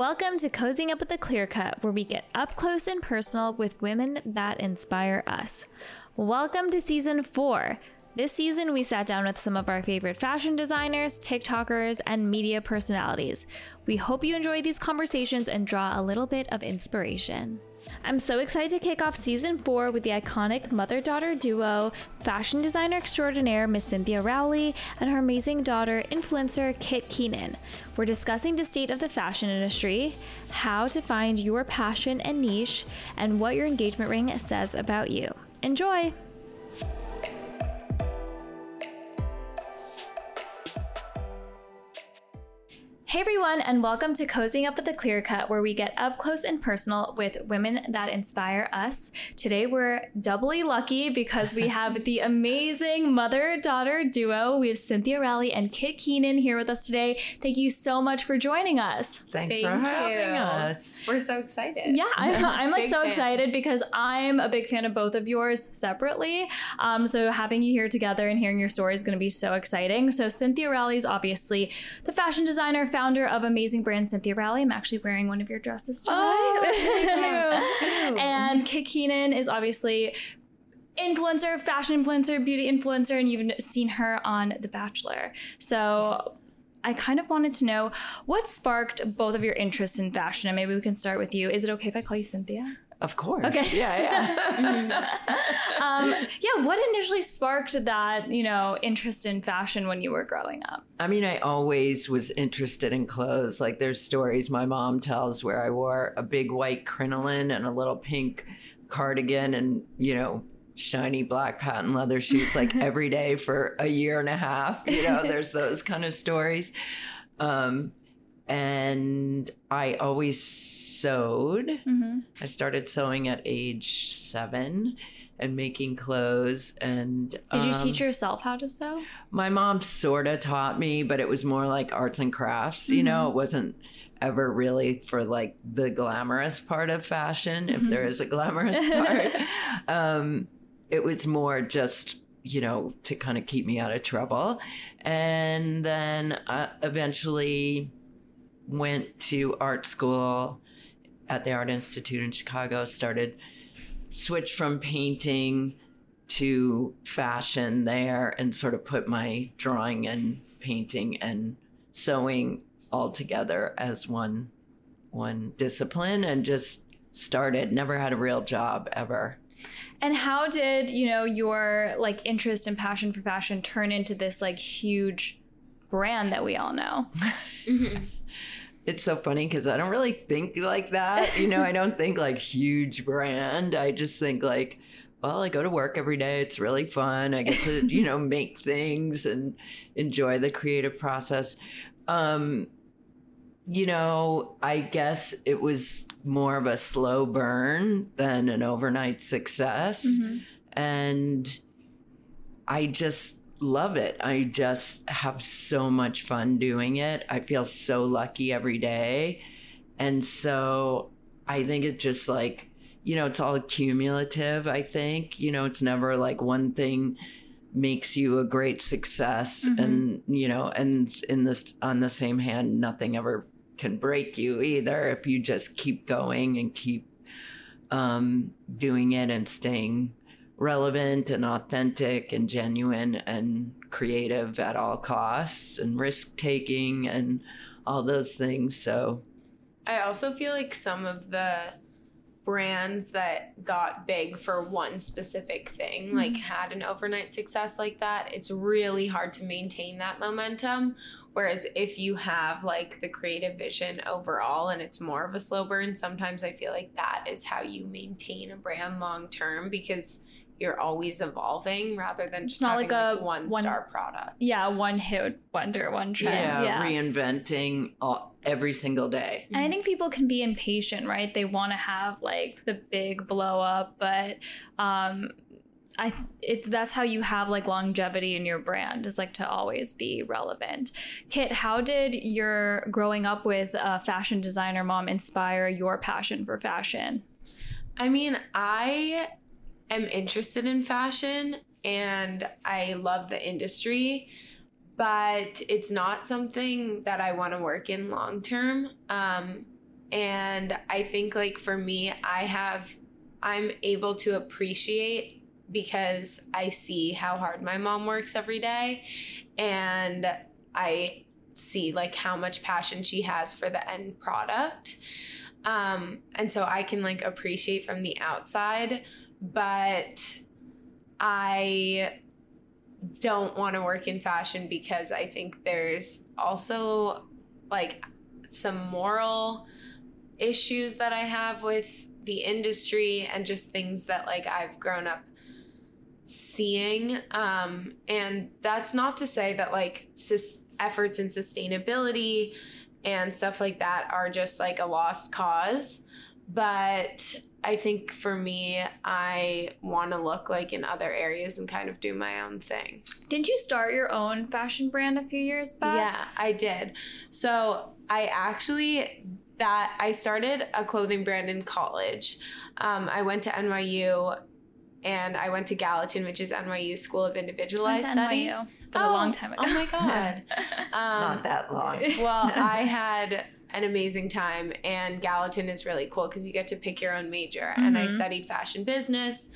Welcome to Cozying Up with the Clear Cut, where we get up close and personal with women that inspire us. Welcome to season four. This season, we sat down with some of our favorite fashion designers, TikTokers, and media personalities. We hope you enjoy these conversations and draw a little bit of inspiration. I'm so excited to kick off season four with the iconic mother daughter duo, fashion designer extraordinaire Miss Cynthia Rowley and her amazing daughter, influencer Kit Keenan. We're discussing the state of the fashion industry, how to find your passion and niche, and what your engagement ring says about you. Enjoy! Hey everyone, and welcome to Cozying Up with the Clear Cut, where we get up close and personal with women that inspire us. Today we're doubly lucky because we have the amazing mother daughter duo. We have Cynthia Rowley and Kit Keenan here with us today. Thank you so much for joining us. Thanks Thank for you. having us. We're so excited. Yeah, I'm, I'm like so fans. excited because I'm a big fan of both of yours separately. Um, so having you here together and hearing your story is going to be so exciting. So Cynthia Rowley is obviously the fashion designer, founder of amazing brand Cynthia Rowley. I'm actually wearing one of your dresses today. Oh, and Kit Keenan is obviously influencer, fashion influencer, beauty influencer, and you've seen her on The Bachelor. So I kind of wanted to know what sparked both of your interests in fashion, and maybe we can start with you. Is it okay if I call you Cynthia? Of course. Okay. Yeah, yeah. Um, yeah, what initially sparked that you know interest in fashion when you were growing up? I mean, I always was interested in clothes. Like, there's stories my mom tells where I wore a big white crinoline and a little pink cardigan and, you know, shiny black patent leather shoes like every day for a year and a half. You know, there's those kind of stories. Um, and I always sewed. Mm-hmm. I started sewing at age seven and making clothes. And Did you um, teach yourself how to sew? My mom sort of taught me, but it was more like arts and crafts. You know, it wasn't ever really for like the glamorous part of fashion, if there is a glamorous part. um, it was more just you know to kind of keep me out of trouble and then uh, eventually went to art school at the art institute in chicago started switched from painting to fashion there and sort of put my drawing and painting and sewing all together as one one discipline and just started never had a real job ever And how did, you know, your like interest and passion for fashion turn into this like huge brand that we all know? it's so funny because I don't really think like that. You know, I don't think like huge brand. I just think like, well, I go to work every day. It's really fun. I get to, you know, make things and enjoy the creative process. Um, you know, I guess it was more of a slow burn than an overnight success. And I just love it. I just have so much fun doing it. I feel so lucky every day. And so I think it's just like, you know, it's all cumulative, I think. You know, it's never like one thing makes you a great success and you know and in this on the same hand nothing ever can break you either if you just keep going and keep um, doing it and staying relevant and authentic and genuine and creative at all costs and risk taking and all those things so I also feel like some of the brands that got big for one specific thing, mm-hmm. like had an overnight success like that, it's really hard to maintain that momentum. Whereas if you have like the creative vision overall and it's more of a slow burn, sometimes I feel like that is how you maintain a brand long term because you're always evolving rather than just not having, like like, a one, one- star product. Yeah, one hit wonder, one trend. yeah, Yeah. reinventing all, every single day And I think people can be impatient, right? They want to have like the big blow up, but um I it's that's how you have like longevity in your brand is like to always be relevant. Kit, how did your growing up with a fashion designer mom inspire your passion for fashion? I mean, I am interested in fashion and I love the industry, but it's not something that I want to work in long term. Um, and I think like for me, I have I'm able to appreciate because I see how hard my mom works every day and I see like how much passion she has for the end product. Um and so I can like appreciate from the outside, but I don't want to work in fashion because I think there's also like some moral issues that I have with the industry and just things that like I've grown up seeing um and that's not to say that like sus- efforts in sustainability and stuff like that are just like a lost cause but I think for me, I want to look like in other areas and kind of do my own thing. Didn't you start your own fashion brand a few years back? Yeah, I did. So I actually that I started a clothing brand in college. Um, I went to NYU and I went to Gallatin, which is NYU School of Individualized Went to Study. NYU, but a long time ago. Oh my god. Um, Not that long. well, I had an amazing time, and Gallatin is really cool because you get to pick your own major. And I Mhm. studied fashion business,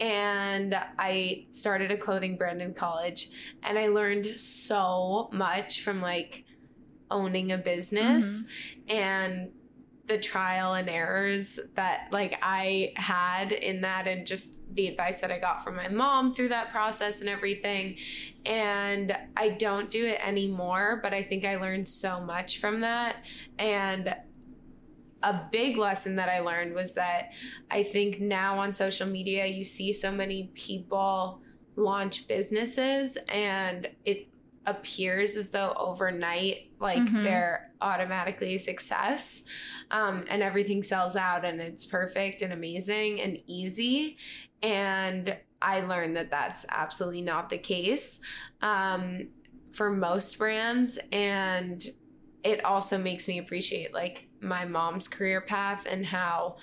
and I started a clothing brand in college, and I learned so much from like owning a business and the trial and errors that like I had in that and just the advice that I got from my mom through that process and everything. And I don't do it anymore, but I think I learned so much from that. And a big lesson that I learned was that I think now on social media, you see so many people launch businesses and it appears as though overnight, like Mhm. they're automatically a success um, and everything sells out and it's perfect and amazing and easy. And I learned that that's absolutely not the case um, for most brands. And it also makes me appreciate like my mom's career path and how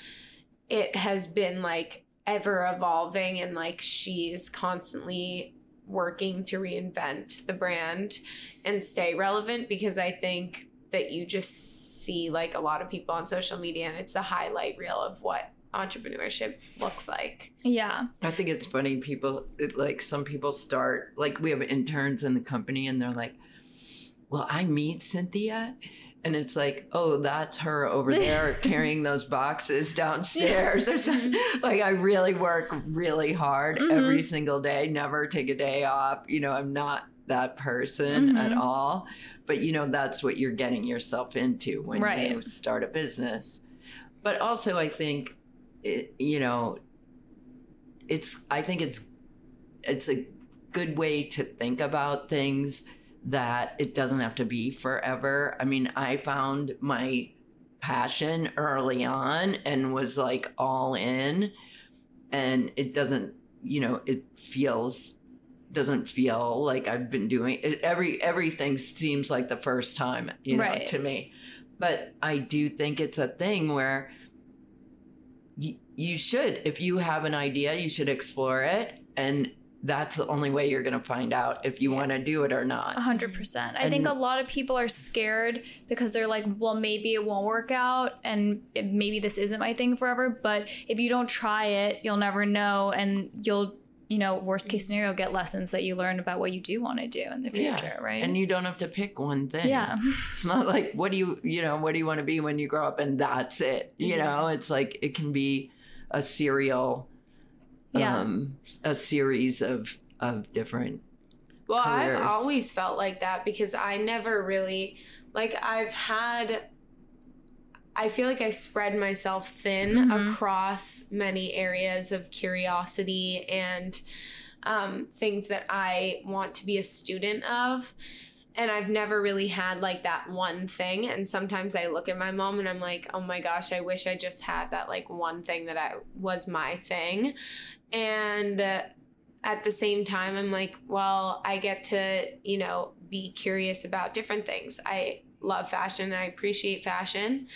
it has been like ever evolving and like she's constantly working to reinvent the brand and stay relevant because I think that you just see like a lot of people on social media and it's a highlight reel of what entrepreneurship looks like. Yeah. I think it's funny. People, it, like some people start, like we have interns in the company and they're like, well, I meet Cynthia. And it's like, oh, that's her over there carrying those boxes downstairs. Or something. like, I really work really hard Mhm. every single day, never take a day off. You know, I'm not that person at Mhm. all. But, you know, that's what you're getting yourself into when you start a business. But also, I think, it, you know, it's i think it's it's a good way to think about things that it doesn't have to be forever. I mean i found my passion early on and was like all in. And it doesn't you know it feels doesn't feel like i've been doing it. Every everything seems like the first time you know Right. to me. But i do think it's a thing where y- you should if you have an idea you should explore it. And that's the only way you're going to find out if you want to do it or not A hundred percent. I think a lot of people are scared because they're like, well, maybe it won't work out and it, maybe this isn't my thing forever. But if you don't try it, you'll never know. And you'll, you know, worst case scenario, get lessons that you learn about what you do want to do in the Yeah. future, right? and you don't have to pick one thing yeah. it's not like what do you you know what do you want to be when you grow up and that's it you Mhm. know it's like it can be a serial Yeah. um a series of of different Well, I've always felt like that because I never really like I've had I feel like I spread myself thin Mhm. across many areas of curiosity and um, things that I want to be a student of. And I've never really had like that one thing. And sometimes I look at my mom and I'm like, oh my gosh, I wish I just had that like one thing that I was my thing. And uh, at the same time, I'm like, well, I get to, you know, be curious about different things. I love fashion and I appreciate fashion,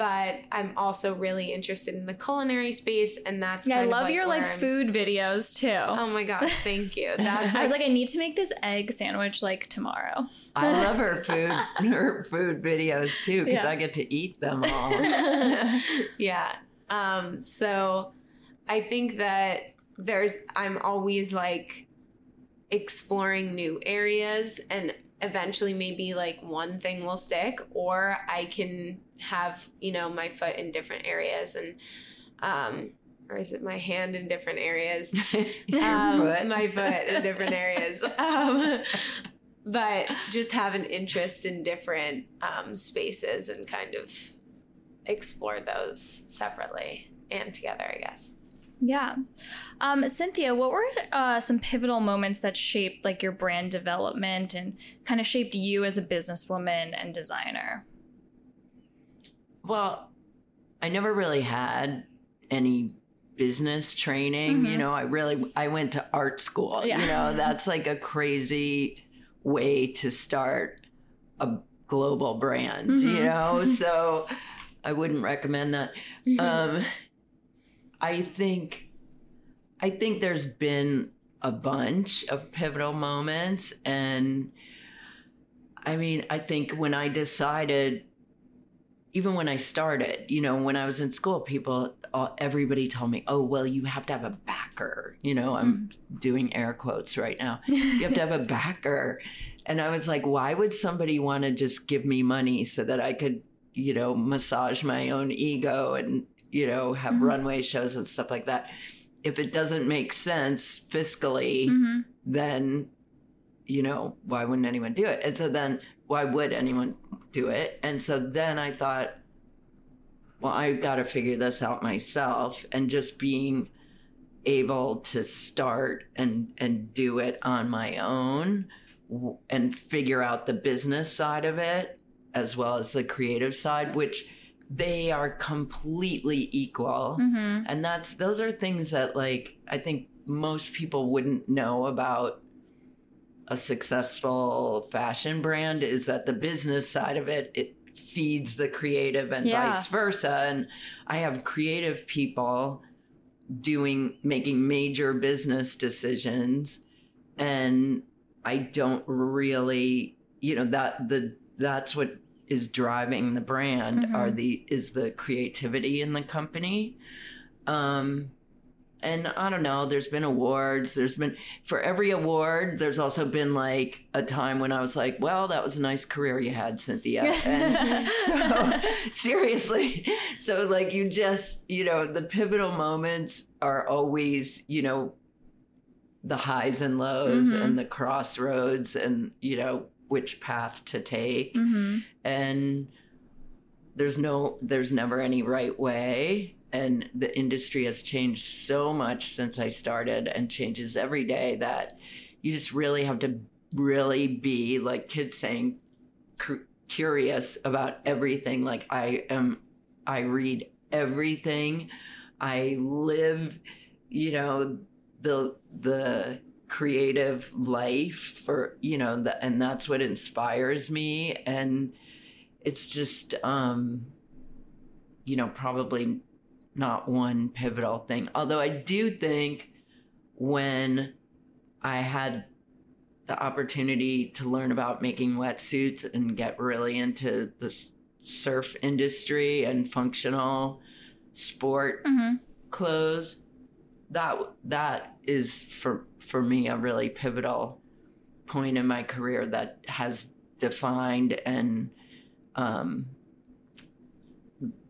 but I'm also really interested in the culinary space, and that's Yeah, I kind of, love like, your like I'm- food videos too. Oh my gosh, thank you. That's I was like, like, I need to make this egg sandwich like tomorrow. I love her food, her food videos too, because Yeah. I get to eat them all. yeah. Um, so I think that there's I'm always like exploring new areas and eventually maybe like one thing will stick or I can have, you know, my foot in different areas and um or is it my hand in different areas? Um, foot. my foot in different areas. Um, but just have an interest in different um, spaces and kind of explore those separately and together, I guess. Yeah. Um, Cynthia, what were uh, some pivotal moments that shaped like your brand development and kind of shaped you as a businesswoman and designer? Well, I never really had any business training. You Mhm. know, I really I went to art school. Yeah. You know, that's like a crazy way to start a global brand. You Mhm. know, so I wouldn't recommend that. Um, I think I think there's been a bunch of pivotal moments and I mean, I think when I decided even when I started, you know, when I was in school, people, all, everybody told me, "Oh, well, you have to have a backer." You know, I'm mm. doing air quotes right now. You have to have a backer, and I was like, "Why would somebody want to just give me money so that I could, you know, massage my own ego and you know have Mhm. runway shows and stuff like that? If it doesn't make sense fiscally, Mhm. then you know why wouldn't anyone do it and so then why would anyone do it and so then i thought well i got to figure this out myself and just being able to start and and do it on my own w- and figure out the business side of it as well as the creative side which they are completely equal Mhm. and that's those are things that like i think most people wouldn't know about a successful fashion brand is that the business side of it it feeds the creative and Yeah. vice versa and i have creative people doing making major business decisions and i don't really you know that the that's what is driving the brand Mhm. are the is the creativity in the company um and i don't know there's been awards there's been for every award there's also been like a time when i was like well that was a nice career you had cynthia and so seriously so like you just you know the pivotal moments are always you know the highs and lows Mhm. and the crossroads and you know which path to take. Mhm. and there's no there's never any right way. And the industry has changed so much since i started and changes every day that you just really have to really be like kids saying cu- curious about everything. Like i am i read everything. I live you know the the creative life for you know the, and that's what inspires me and it's just um you know probably not one pivotal thing although i do think when i had the opportunity to learn about making wetsuits and get really into the surf industry and functional sport Mhm. clothes that that is for for me a really pivotal point in my career that has defined and um,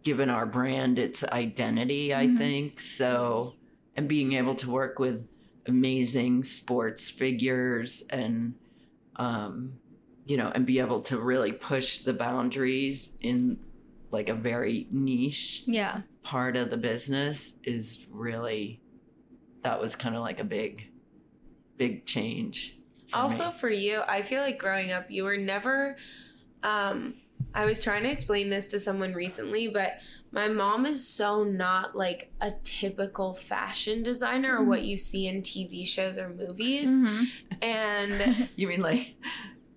given our brand its identity i Mhm. think so and being able to work with amazing sports figures and um, you know and be able to really push the boundaries in like a very niche Yeah. part of the business is really that was kind of like a big big change for also me. for you i feel like growing up you were never um i was trying to explain this to someone recently but my mom is so not like a typical fashion designer or Mhm. what you see in tv shows or movies Mhm. and you mean like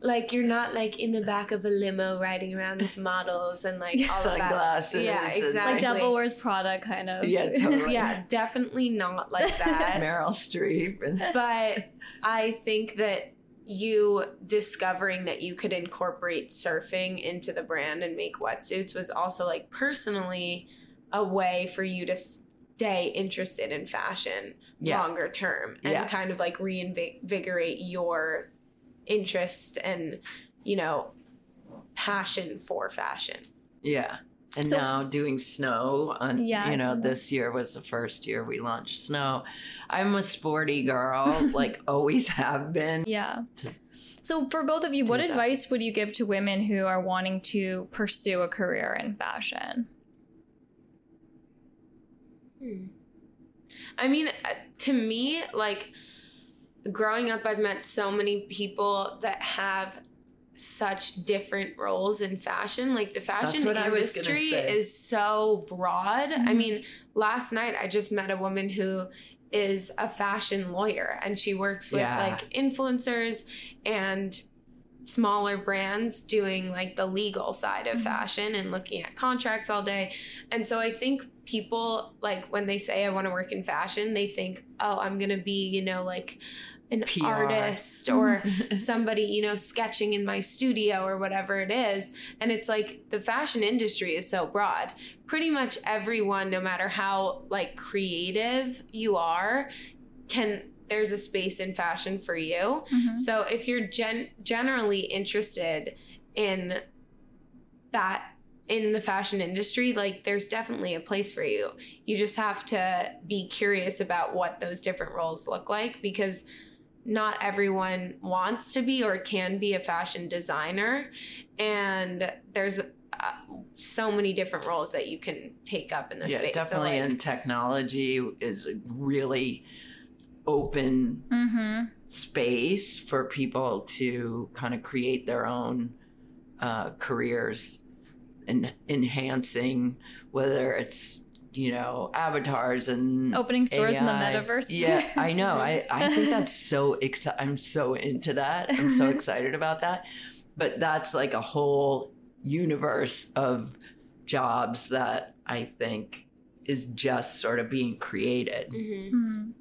like you're not like in the back of a limo riding around with models and like all Sunglasses Of that. Yeah, exactly. Like Devil Wears Prada, kind of. Yeah, totally. yeah, definitely not like that. Meryl Streep. But I think that you discovering that you could incorporate surfing into the brand and make wetsuits was also like personally a way for you to stay interested in fashion yeah. longer term and Yeah. kind of like reinvigorate your interest and you know passion for fashion. Yeah. And So- now doing snow on Yeah, you know, this year was the first year we launched snow. I'm a sporty girl, like always have been. Yeah. So, for both of you, what that. advice would you give to women who are wanting to pursue a career in fashion? I mean, uh, to me, like growing up, I've met so many people that have such different roles in fashion. Like the fashion what I was gonna industry is so broad. I Mhm. mean, last night I just met a woman who is a fashion lawyer and she works with Yeah. like influencers and smaller brands doing like the legal side of Mhm. fashion and looking at contracts all day. And so I think people like when they say I want to work in fashion, they think, "Oh, I'm going to be, you know, like an PR. artist or somebody, you know, sketching in my studio or whatever it is." And it's like the fashion industry is so broad. Pretty much everyone no matter how like creative you are can there's a space in fashion for you. Mhm. So if you're gen- generally interested in that in the fashion industry, like there's definitely a place for you. You just have to be curious about what those different roles look like because not everyone wants to be or can be a fashion designer and there's uh, so many different roles that you can take up in this yeah, space. definitely. so like, and technology is a really open Mhm. space for people to kind of create their own uh, careers and enhancing whether it's you know avatars and Opening stores in the metaverse. Yeah, I know. I, I think that's so exci- I'm so into that. I'm so excited about that. But that's like a whole universe of jobs that I think is just sort of being created. Mhm. Mhm.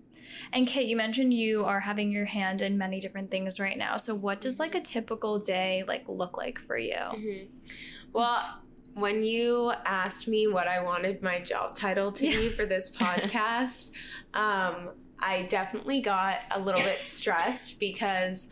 And Kate, you mentioned you are having your hand in many different things right now. So, what does like a typical day like look like for you? Mhm. Well, when you asked me what I wanted my job title to be for this podcast, um, I definitely got a little bit stressed because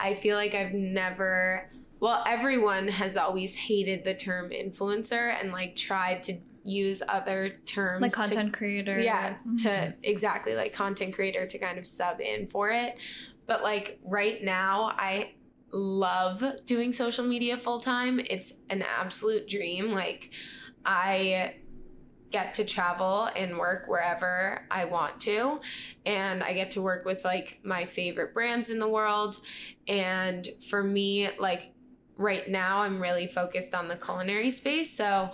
I feel like I've never, well, everyone has always hated the term influencer and like tried to use other terms Like to content creator. yeah Mhm. to exactly like content creator to kind of sub in for it but like right now i love doing social media full time it's an absolute dream. Like i get to travel and work wherever i want to and i get to work with like my favorite brands in the world. And for me like right now i'm really focused on the culinary space. So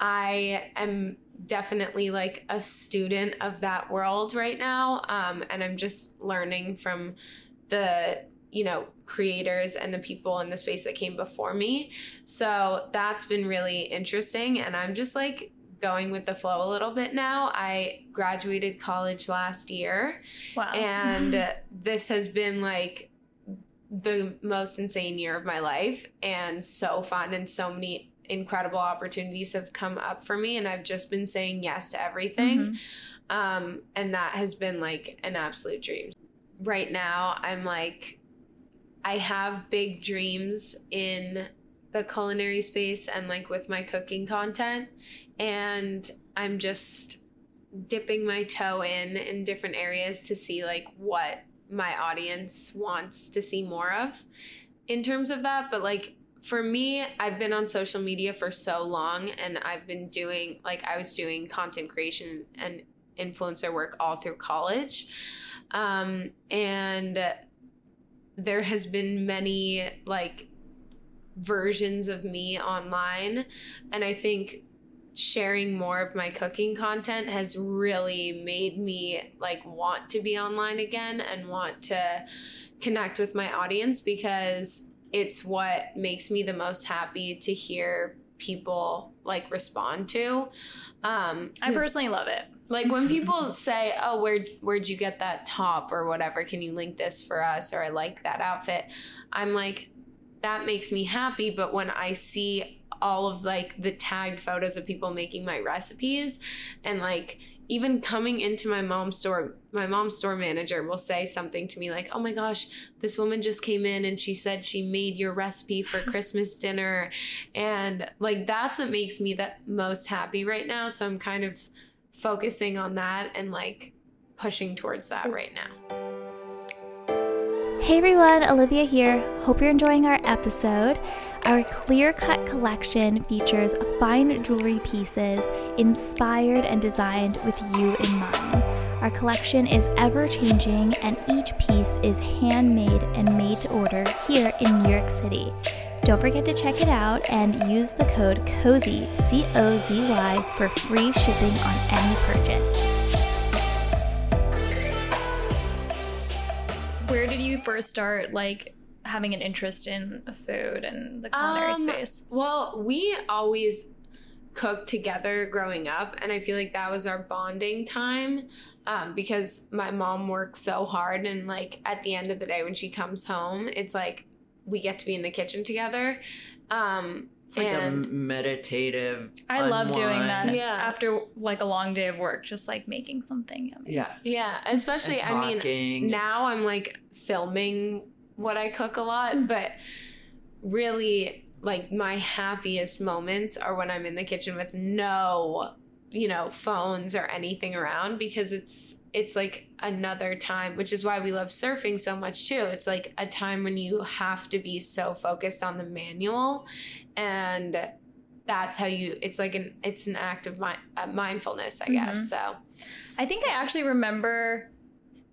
I am definitely like a student of that world right now. Um, and I'm just learning from the, you know, creators and the people in the space that came before me. So that's been really interesting. And I'm just like going with the flow a little bit now. I graduated college last year Wow. and this has been like the most insane year of my life and so fun and so many incredible opportunities have come up for me and I've just been saying yes to everything Mhm. um and that has been like an absolute dream. Right now I'm like I have big dreams in the culinary space and like with my cooking content and I'm just dipping my toe in in different areas to see like what my audience wants to see more of in terms of that. But like for me I've been on social media for so long and I've been doing like I was doing content creation and influencer work all through college. Um and there has been many like versions of me online and I think sharing more of my cooking content has really made me like want to be online again and want to connect with my audience because it's what makes me the most happy to hear people like respond to. Um, I personally love it. like when people say, "Oh, where where'd you get that top or whatever? Can you link this for us?" or "I like that outfit," I'm like, that makes me happy. But when I see all of like the tagged photos of people making my recipes, and like even coming into my mom's store, my mom's store manager will say something to me like, "Oh my gosh, this woman just came in and she said she made your recipe for Christmas dinner," and like that's what makes me the most happy right now. So I'm kind of focusing on that and like pushing towards that mm. right now. Hey everyone, Olivia here. Hope you're enjoying our episode. Our clear cut collection features fine jewelry pieces inspired and designed with you in mind. Our collection is ever changing, and each piece is handmade and made to order here in New York City. Don't forget to check it out and use the code COZY, C O Z Y, for free shipping on any purchase. Where did you first start, like, having an interest in food and the culinary Um, space? Well, we always cooked together growing up, and I feel like that was our bonding time um, because my mom works so hard, and like at the end of the day, when she comes home, it's like we get to be in the kitchen together. Um, It's like and a meditative. I love doing that. Yeah. After like a long day of work, just like making something yummy. Yeah. yeah, especially I mean, now I'm like filming what I cook a lot, mm. but really like my happiest moments are when I'm in the kitchen with no, you know, phones or anything around because it's it's like another time, which is why we love surfing so much too. It's like a time when you have to be so focused on the manual and that's how you it's like an it's an act of mi- uh, mindfulness, I guess. So I think I actually remember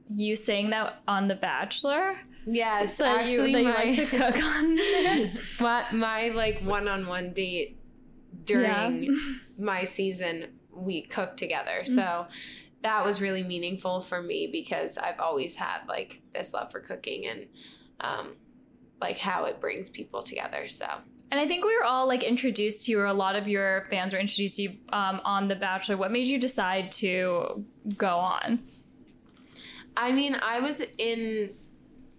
you saying that on The Bachelor. Yes, that actually, you, that you like to cook on there. my, my like one-on-one date during my season, we cooked together. So that was really meaningful for me because I've always had like this love for cooking and um, like how it brings people together. So And I think we were all like introduced to you, or a lot of your fans were introduced to you um, on The Bachelor. What made you decide to go on? I mean, I was in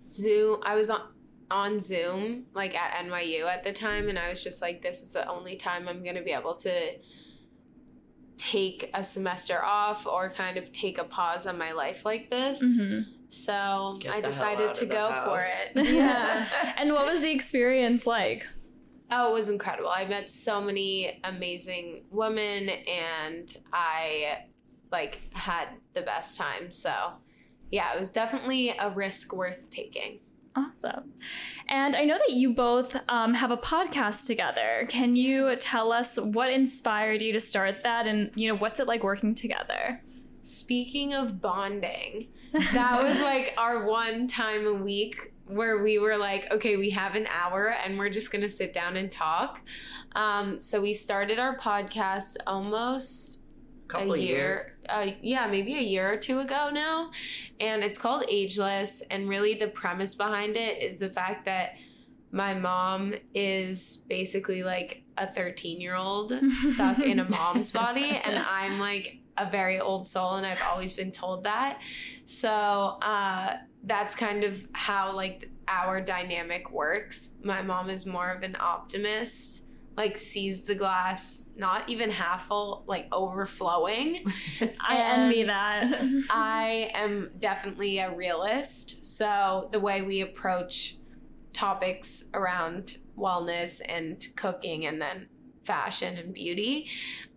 Zoom. I was on on Zoom like at NYU at the time, and I was just like, this is the only time I'm gonna be able to take a semester off or kind of take a pause on my life like this. Mm-hmm. So Get I decided to of the go for it. Yeah. and what was the experience like? Oh, it was incredible. I met so many amazing women and I like had the best time. So, yeah, it was definitely a risk worth taking. Awesome. And I know that you both um, have a podcast together. Can you tell us what inspired you to start that and, you know, what's it like working together? Speaking of bonding, that was like our one time a week where we were like, okay, we have an hour and we're just gonna sit down and talk. Um, so we started our podcast almost Couple a year. year, uh, yeah, maybe a year or two ago now, and it's called Ageless. And really, the premise behind it is the fact that my mom is basically like a 13 year old stuck in a mom's body, and I'm like a very old soul, and I've always been told that. So uh, that's kind of how like our dynamic works. My mom is more of an optimist like sees the glass not even half full, like overflowing. I envy that. I am definitely a realist. So the way we approach topics around wellness and cooking and then fashion and beauty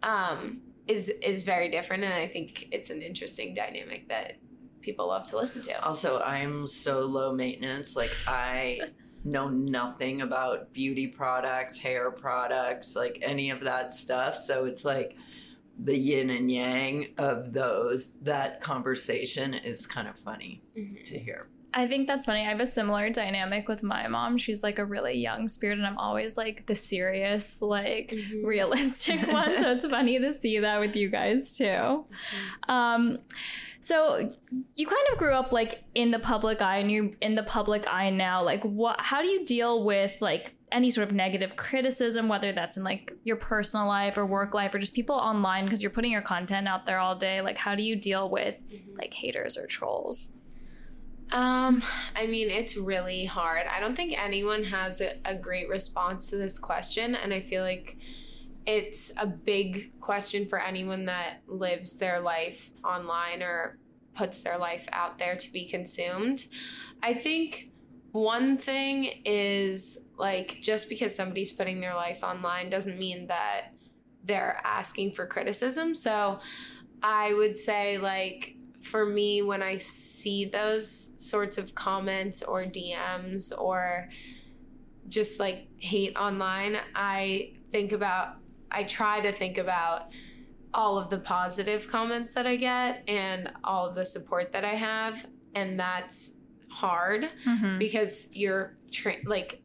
um, is is very different and I think it's an interesting dynamic that people love to listen to. Also, I'm so low maintenance. Like I know nothing about beauty products, hair products, like any of that stuff. So it's like the yin and yang of those. That conversation is kind of funny Mhm. to hear. I think that's funny. I have a similar dynamic with my mom. She's like a really young spirit, and I'm always like the serious, like Mhm. realistic one. So it's funny to see that with you guys too. Mm-hmm. Um, so you kind of grew up like in the public eye, and you're in the public eye now. Like, what? How do you deal with like any sort of negative criticism, whether that's in like your personal life or work life, or just people online because you're putting your content out there all day? Like, how do you deal with like haters or trolls? Um, I mean, it's really hard. I don't think anyone has a, a great response to this question, and I feel like it's a big question for anyone that lives their life online or puts their life out there to be consumed. I think one thing is like just because somebody's putting their life online doesn't mean that they're asking for criticism. So I would say like for me when I see those sorts of comments or DMs or just like hate online, I think about I try to think about all of the positive comments that I get and all of the support that I have and that's hard Mm-hmm. because you're trained like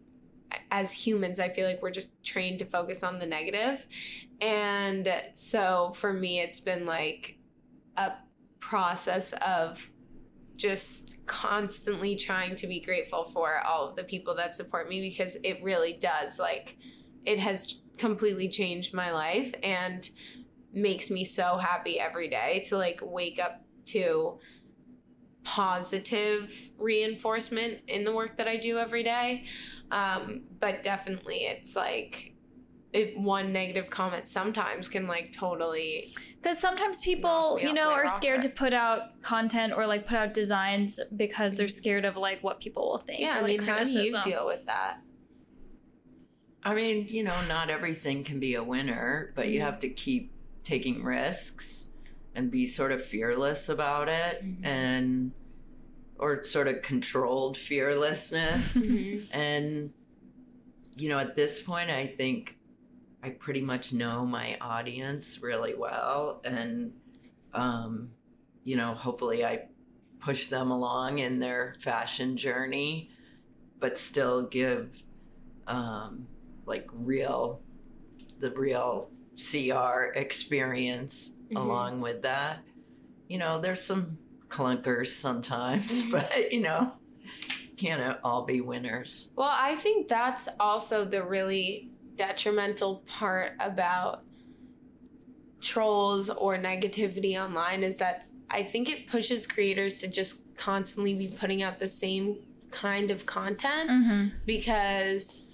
as humans i feel like we're just trained to focus on the negative and so for me it's been like a process of just constantly trying to be grateful for all of the people that support me because it really does like it has completely changed my life and makes me so happy every day to like wake up to positive reinforcement in the work that I do every day. Um, but definitely, it's like if one negative comment sometimes can like totally. Because sometimes people, you know, my are scared to put out content or like put out designs because they're scared of like what people will think. Yeah, or, I like, mean, how do you deal with that? I mean, you know, not everything can be a winner, but you Mhm. have to keep taking risks and be sort of fearless about it Mhm. and or sort of controlled fearlessness. Mm-hmm. and you know, at this point I think I pretty much know my audience really well and um you know, hopefully I push them along in their fashion journey but still give um like real the real CR experience Mhm. along with that. You know, there's some clunkers sometimes, but you know, can't all be winners. Well, I think that's also the really detrimental part about trolls or negativity online is that I think it pushes creators to just constantly be putting out the same kind of content Mhm. because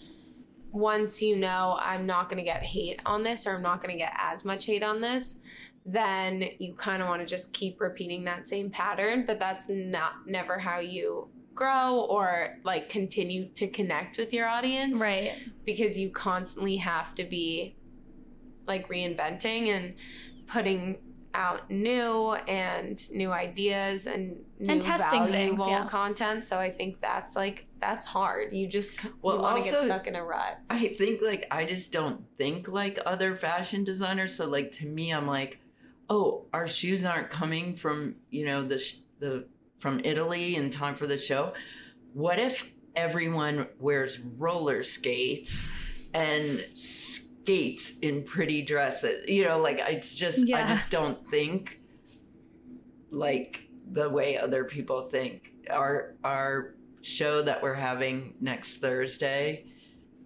once you know I'm not going to get hate on this or I'm not going to get as much hate on this, then you kind of want to just keep repeating that same pattern, but that's not never how you grow or like continue to connect with your audience Right. because you constantly have to be like reinventing and putting out new and new ideas and new And testing things, valuable yeah. content. So I think that's like that's hard. You just Well, you want to get stuck in a rut. I think like I just don't think like other fashion designers. So like to me, I'm like, oh, our shoes aren't coming from you know the sh- the from Italy in time for the show. What if everyone wears roller skates and skates in pretty dresses? You know, like it's just I just don't think like the way other people think. Our our show that we're having next Thursday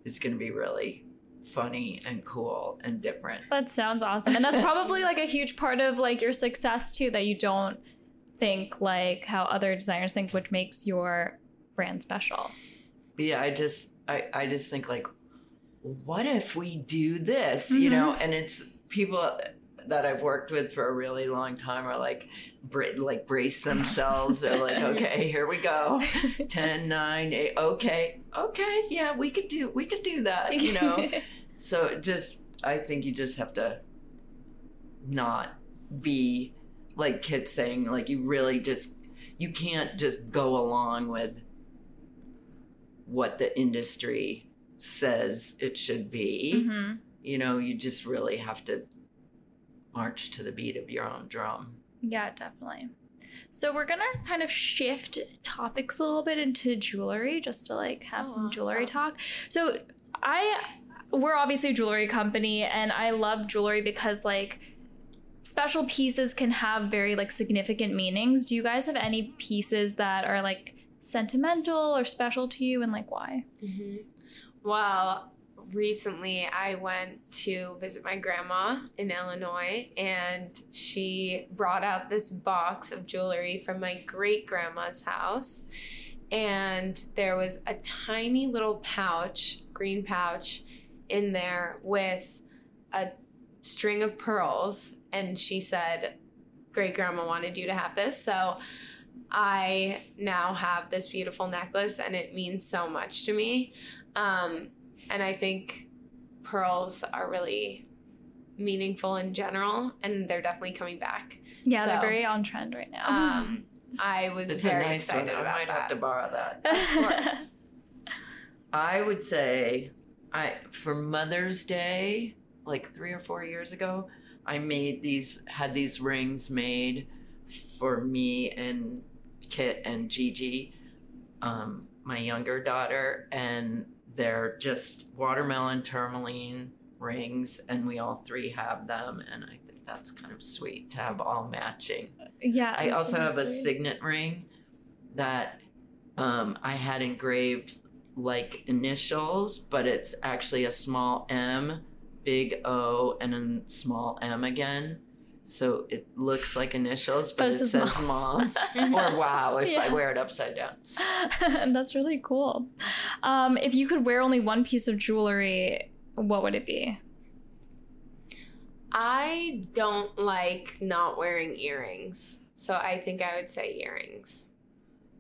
is going to be really funny and cool and different. That sounds awesome. And that's probably like a huge part of like your success too, that you don't think like how other designers think, which makes your brand special. Yeah, I just I I just think like what if we do this, you mm-hmm. know? And it's people that I've worked with for a really long time are like bra- like brace themselves. They're like, "Okay, here we go. 10 9 8 okay. Okay, yeah, we could do we could do that, you know." So just, I think you just have to not be like Kit saying, like you really just, you can't just go along with what the industry says it should be. hmm You know, you just really have to march to the beat of your own drum. Yeah, definitely. So we're gonna kind of shift topics a little bit into jewelry, just to like have Oh, some jewelry awesome. talk. So I, we're obviously a jewelry company, and I love jewelry because like special pieces can have very like significant meanings. Do you guys have any pieces that are like sentimental or special to you, and like why? Mhm. Well, recently I went to visit my grandma in Illinois, and she brought out this box of jewelry from my great grandma's house. And there was a tiny little pouch, green pouch, in there with a string of pearls. And she said, Great grandma wanted you to have this. So I now have this beautiful necklace, and it means so much to me. Um, and I think pearls are really meaningful in general, and they're definitely coming back. Yeah, they're very on trend right now. Um, I was It's very a nice one. excited I about might that. have to borrow that. of course. I would say I for Mother's Day, like three or four years ago, I made these had these rings made for me and Kit and Gigi, um, my younger daughter, and they're just watermelon tourmaline rings, and we all three have them, and I think that's kind of sweet to have all matching. yeah. I also have a signet ring that um, I had engraved like initials, but it's actually a small M, big O, and a small M again. So it looks like initials, but, But it says small- mom or wow if I wear it upside down. That's really cool. Um, if you could wear only one piece of jewelry, what would it be? I don't like not wearing earrings. So I think I would say earrings.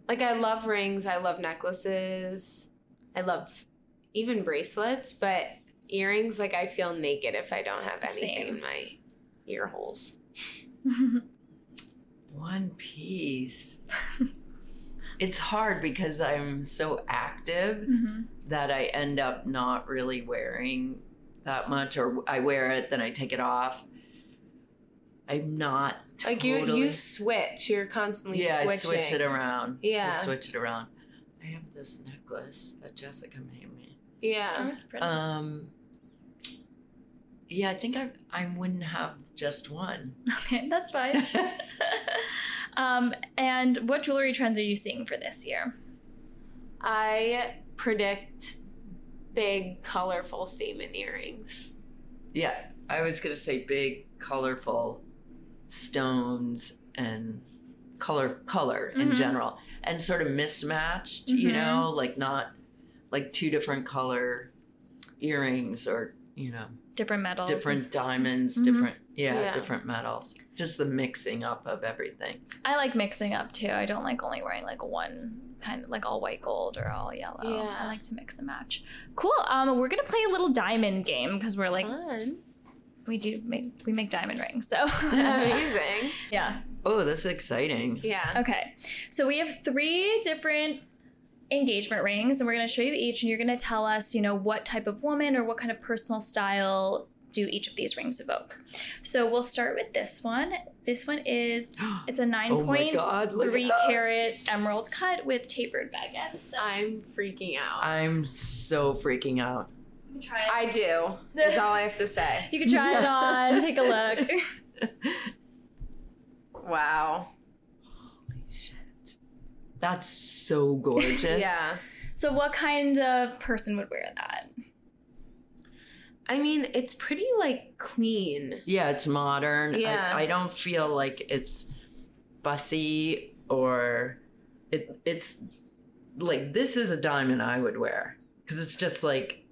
Like I love rings, I love necklaces, I love even bracelets, but earrings like I feel naked if I don't have anything Same. in my ear holes. One piece. it's hard because I'm so active Mhm. that I end up not really wearing that much, or I wear it, then I take it off. I'm not Like you totally- you switch, you're constantly yeah, switching. I switch it around. Yeah. I switch it around. I have this necklace that Jessica made me. Oh, Yeah. that's pretty. Um, yeah, I think I I wouldn't have just one. okay, that's fine. um, and what jewelry trends are you seeing for this year? I predict big colorful statement earrings. Yeah, I was gonna say big, colorful stones and color color in Mhm. general, and sort of mismatched. You Mhm. know, like not like two different color earrings or you know Different metals. different diamonds, Mhm. different yeah, Yeah. different metals. Just the mixing up of everything. I like mixing up too. I don't like only wearing like one kind of like all white gold or all yellow. Yeah. I like to mix and match. Cool. Um, we're gonna play a little diamond game because we're like Fun. we do make we make diamond rings. So Amazing. yeah. Oh, this is exciting. Yeah. Okay. So we have three different engagement rings and we're going to show you each and you're going to tell us, you know, what type of woman or what kind of personal style do each of these rings evoke. So we'll start with this one. This one is it's a oh 9.3 God! Look at those. carat emerald cut with tapered baguettes. So I'm freaking out. I'm so freaking out. you can try it. I do. Is all I have to say. you can try it on, take a look. Wow. That's so gorgeous. Yeah. So what kind of person would wear that? I mean, it's pretty like clean. Yeah, it's modern. I- Yeah. I, don't feel like it's fussy or it. It's like this is a diamond I would wear because it's just like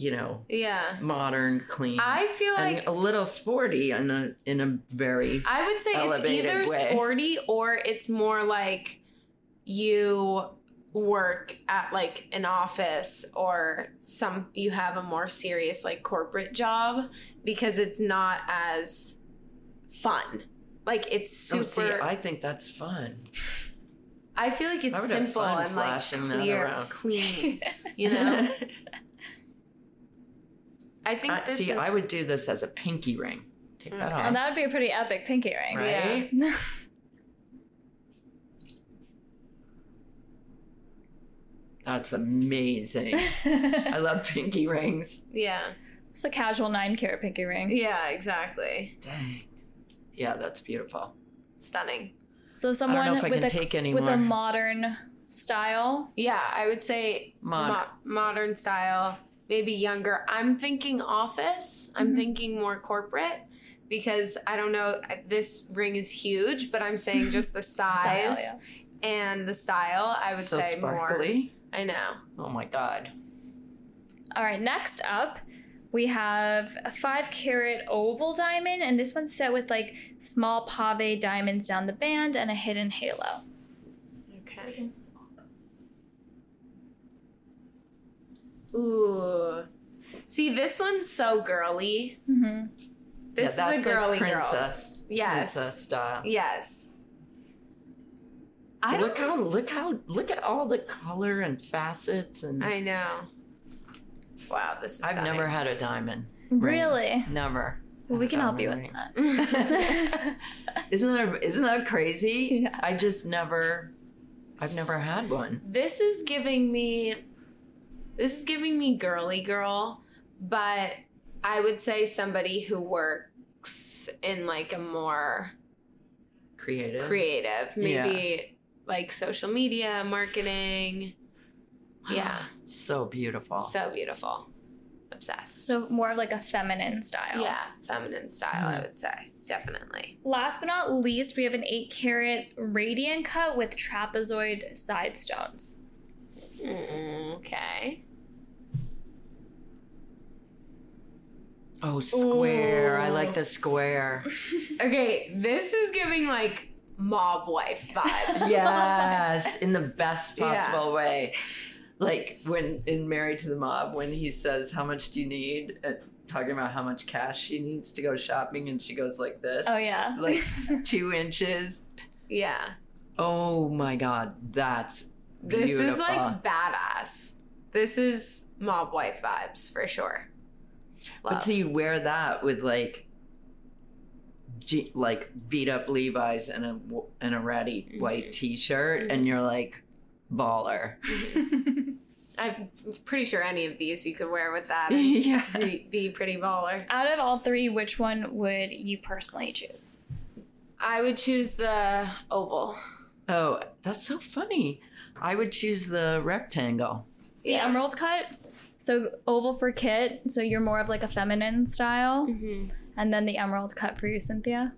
you know Yeah. modern, clean, I feel and like a little sporty in a in a very I would say it's either way. sporty or it's more like you work at like an office or some you have a more serious like corporate job because it's not as fun. Like it's Oh, super see, I think that's fun. I feel like it's simple and like clear, clean. You know, I think I, this see, is. I would do this as a pinky ring. Take that Okay. off. And that would be a pretty epic pinky ring. right? That's amazing. I love pinky rings. Yeah. It's a casual nine carat pinky ring. Yeah, exactly. Dang. Yeah, that's beautiful. Stunning. So someone don't know if I with a take with a modern style. Yeah, I would say Mod- mo- modern style, maybe younger. I'm thinking office. I'm Mhm. thinking more corporate because I don't know. This ring is huge, but I'm saying just the size Style, yeah. and the style. I would so say more. sparkly. I know. Oh my god. All right, next up, we have a five carat oval diamond, and this one's set with like small pave diamonds down the band and a hidden halo. Okay. Ooh. See, this one's so girly. Mm-hmm. This yeah, that's is a girly like girl. princess. Yes. Princess style. Yes. I don't look how look how look at all the color and facets and I know. Wow, this is I've stunning. never had a diamond. ring. Really? Never. Well, we can help you with diamond that. Isn't that isn't that crazy? Yeah. I just never I've never had one. this is giving me this is giving me girly girl, but I would say somebody who works in like a more Creative. creative, maybe like social media, marketing. Yeah. So beautiful. So beautiful. Obsessed. so more of like a feminine style. Yeah, feminine style, I Mhm. would say. Definitely. Last but not least, we have an eight carat radiant cut with trapezoid side stones. Mm, okay. Oh, square. I like the square. Okay, this is giving like mob wife vibes. yes, in the best Yeah. possible way. Like when in Married to the Mob, when he says, "How much do you need?" Uh, talking about how much cash she needs to go shopping, and she goes like this. Oh, yeah. like two inches. yeah. Oh my god, that's This beautiful. is like badass. This is mob wife vibes for sure. But Love. so you wear that with like, G- like beat up Levi's and a and a ratty white Mhm. T-shirt, and Mhm. you're like baller. I'm pretty sure any of these you could wear with that and yeah. be, be pretty baller. Out of all three, which one would you personally choose? I would choose the oval. Oh, that's so funny. I would choose the rectangle. The emerald cut. So oval for Kit. So you're more of like a feminine style, Mhm. and then the emerald cut for you, Cynthia,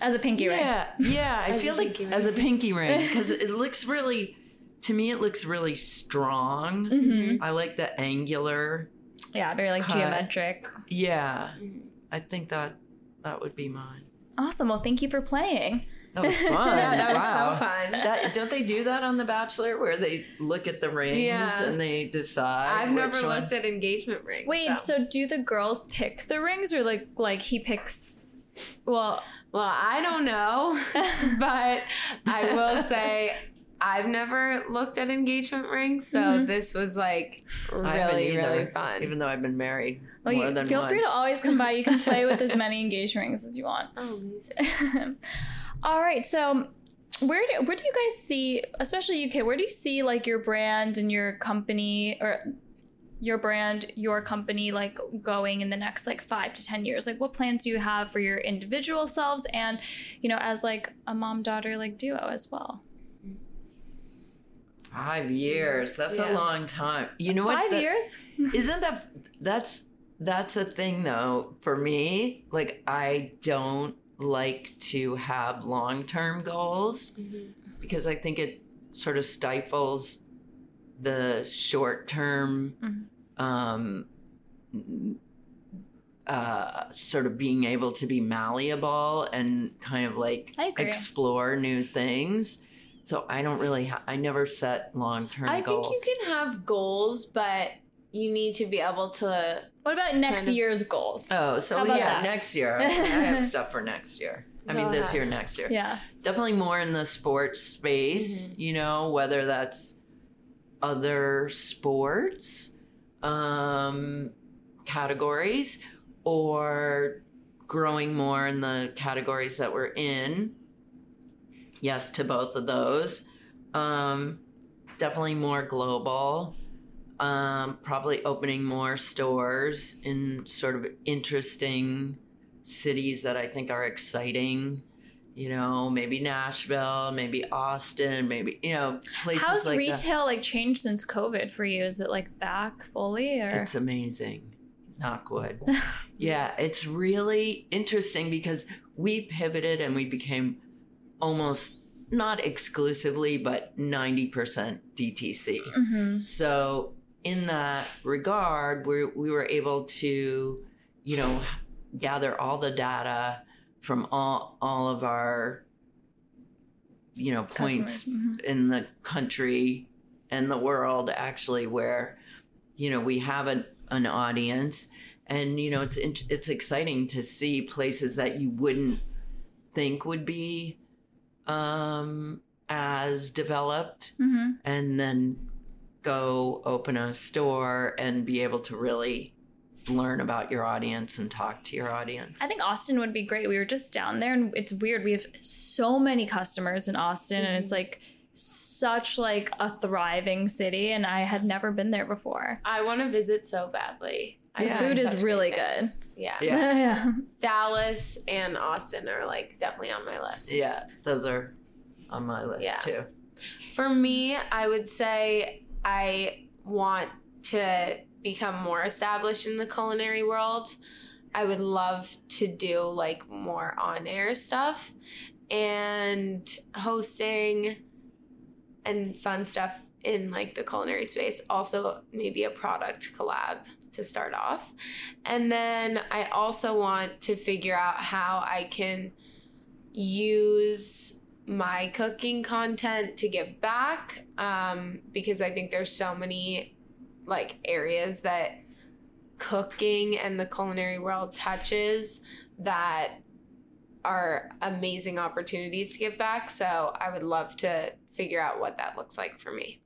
as a pinky ring. yeah, yeah. I feel like ring. as a pinky ring because it looks really, to me, it looks really strong. hmm I like the angular. Yeah, very like Cut. geometric. Yeah, Mhm. I think that that would be mine. Awesome. Well, thank you for playing. That was fun. Yeah, that was so fun. That, don't they do that on The Bachelor where they look at the rings Yeah. and they decide? I've which never one? looked at engagement rings. Wait, so. do the girls pick the rings, or like like he picks? Well, Well, I don't know, but I will say I've never looked at engagement rings, so Mhm. this was like really, either, really fun. Even though I've been married well, more you, than feel once. free to always come by. You can play with as many engagement rings as you want. oh, amazing. All right, so where do where do you guys see, especially UK, where do you see like your brand and your company or your brand, your company like going in the next like five to ten years? Like what plans do you have for your individual selves and you know, as like a mom daughter like duo as well? Five years. That's Yeah. a long time. You know what? Five That- years? Isn't that that's that's a thing though for me? Like I don't like to have long term goals because I think it sort of stifles the short term Mhm. um uh sort of being able to be malleable and kind of like explore new things. So I don't really ha- I never set long term goals. I goals. think you can have goals, but you need to be able to. What about next Kind of- year's goals? Oh, so yeah, that? next year. I have stuff for next year. I mean, this year, next year. Yeah. Definitely more in the sports space, Mm-hmm. you know, whether that's other sports um, categories or growing more in the categories that we're in. Yes to both of those. Um, definitely more global. Um, probably opening more stores in sort of interesting cities that I think are exciting. You know, maybe Nashville, maybe Austin, maybe you know places How's like that. retail like changed since COVID for you? Is it like back fully or? It's amazing. Not good. yeah, it's really interesting because we pivoted and we became almost not exclusively, but 90% DTC. hmm So, in that regard, we, we were able to, you know, gather all the data from all, all of our, you know, points mhm. in the country and the world actually where you know we have an, an audience and you know it's it's exciting to see places that you wouldn't think would be um as developed Mhm. and then go open a store and be able to really learn about your audience and talk to your audience I think Austin would be great. We were just down there, and it's weird. We have so many customers in Austin, and it's mm-hmm. like such like a thriving city. And I had never been there before. I want to visit so badly. The heard food is really good. Yeah. Yeah. yeah. Dallas and Austin are like definitely on my list. yeah those are on my list Yeah. too For me, I would say I want to become more established in the culinary world. I would love to do like more on air stuff and hosting and fun stuff in like the culinary space. Also, maybe a product collab to start off. And then I also want to figure out how I can use my cooking content to give back um, because I think there's so many like areas that cooking and the culinary world touches that are amazing opportunities to give back. So I would love to figure out what that looks like for me.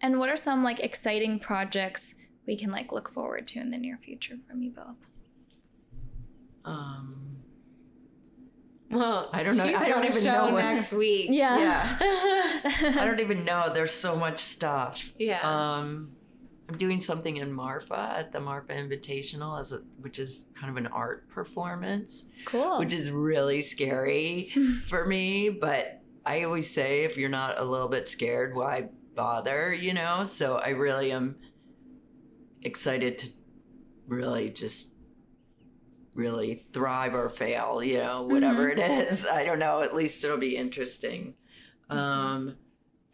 And what are some like exciting projects we can like look forward to in the near future from you both? um Well, I don't know- I don't even know what- next week. Yeah. I don't even know. There's so much stuff. Yeah. Um, I'm doing something in Marfa at the Marfa Invitational, as a, which is kind of an art performance, cool. which is really scary for me. But I always say, if you're not a little bit scared, why bother? You know. So I really am excited to really just really thrive or fail. You know, whatever it is. I don't know. At least it'll be interesting. Um,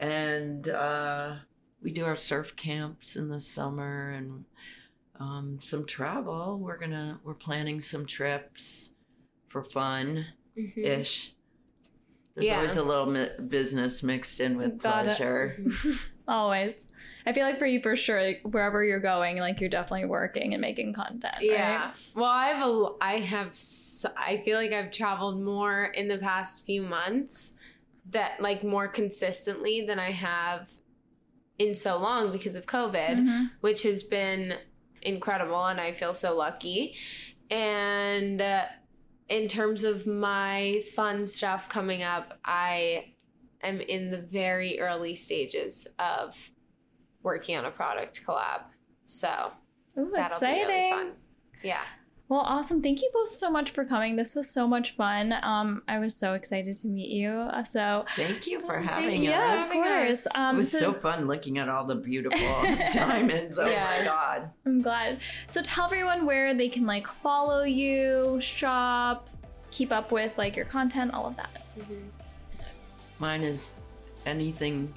and uh, we do our surf camps in the summer and um, some travel. We're gonna we're planning some trips for fun Mhm. ish. There's Yeah. always a little mi- business mixed in with Got pleasure. Always. I feel like for you for sure, like wherever you're going, like you're definitely working and making content. right? Yeah. Well, I have a. I have. I feel like I've traveled more in the past few months, that like more consistently than I have in so long because of COVID, Mhm. which has been incredible, and I feel so lucky. And uh, in terms of my fun stuff coming up, I am in the very early stages of working on a product collab. So Ooh, that'll exciting. be really fun. Yeah. Well, awesome. Thank you both so much for coming. This was so much fun. Um, I was so excited to meet you. Uh, So, Thank you for Thank having yeah, us. of course. Um, it was so, so fun looking at all the beautiful diamonds. Oh my god. I'm glad. So, tell everyone where they can like follow you, shop, keep up with like your content, all of that. Mine is anything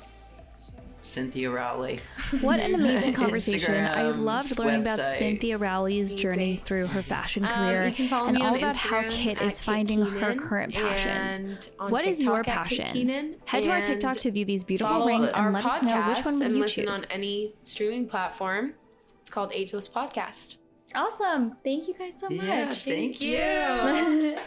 Cynthia Rowley. What an amazing conversation. I loved learning about. Cynthia Rowley's journey through her fashion Um, career you can follow and me all on about how Kit at is finding her current passions. and on What is your TikTok at Kit passion? Head to our TikTok to view these beautiful rings and let us know which one will and you listen choose. on any streaming platform. It's called Ageless Podcast. Awesome. Thank you guys so Yeah, much. thank you. you.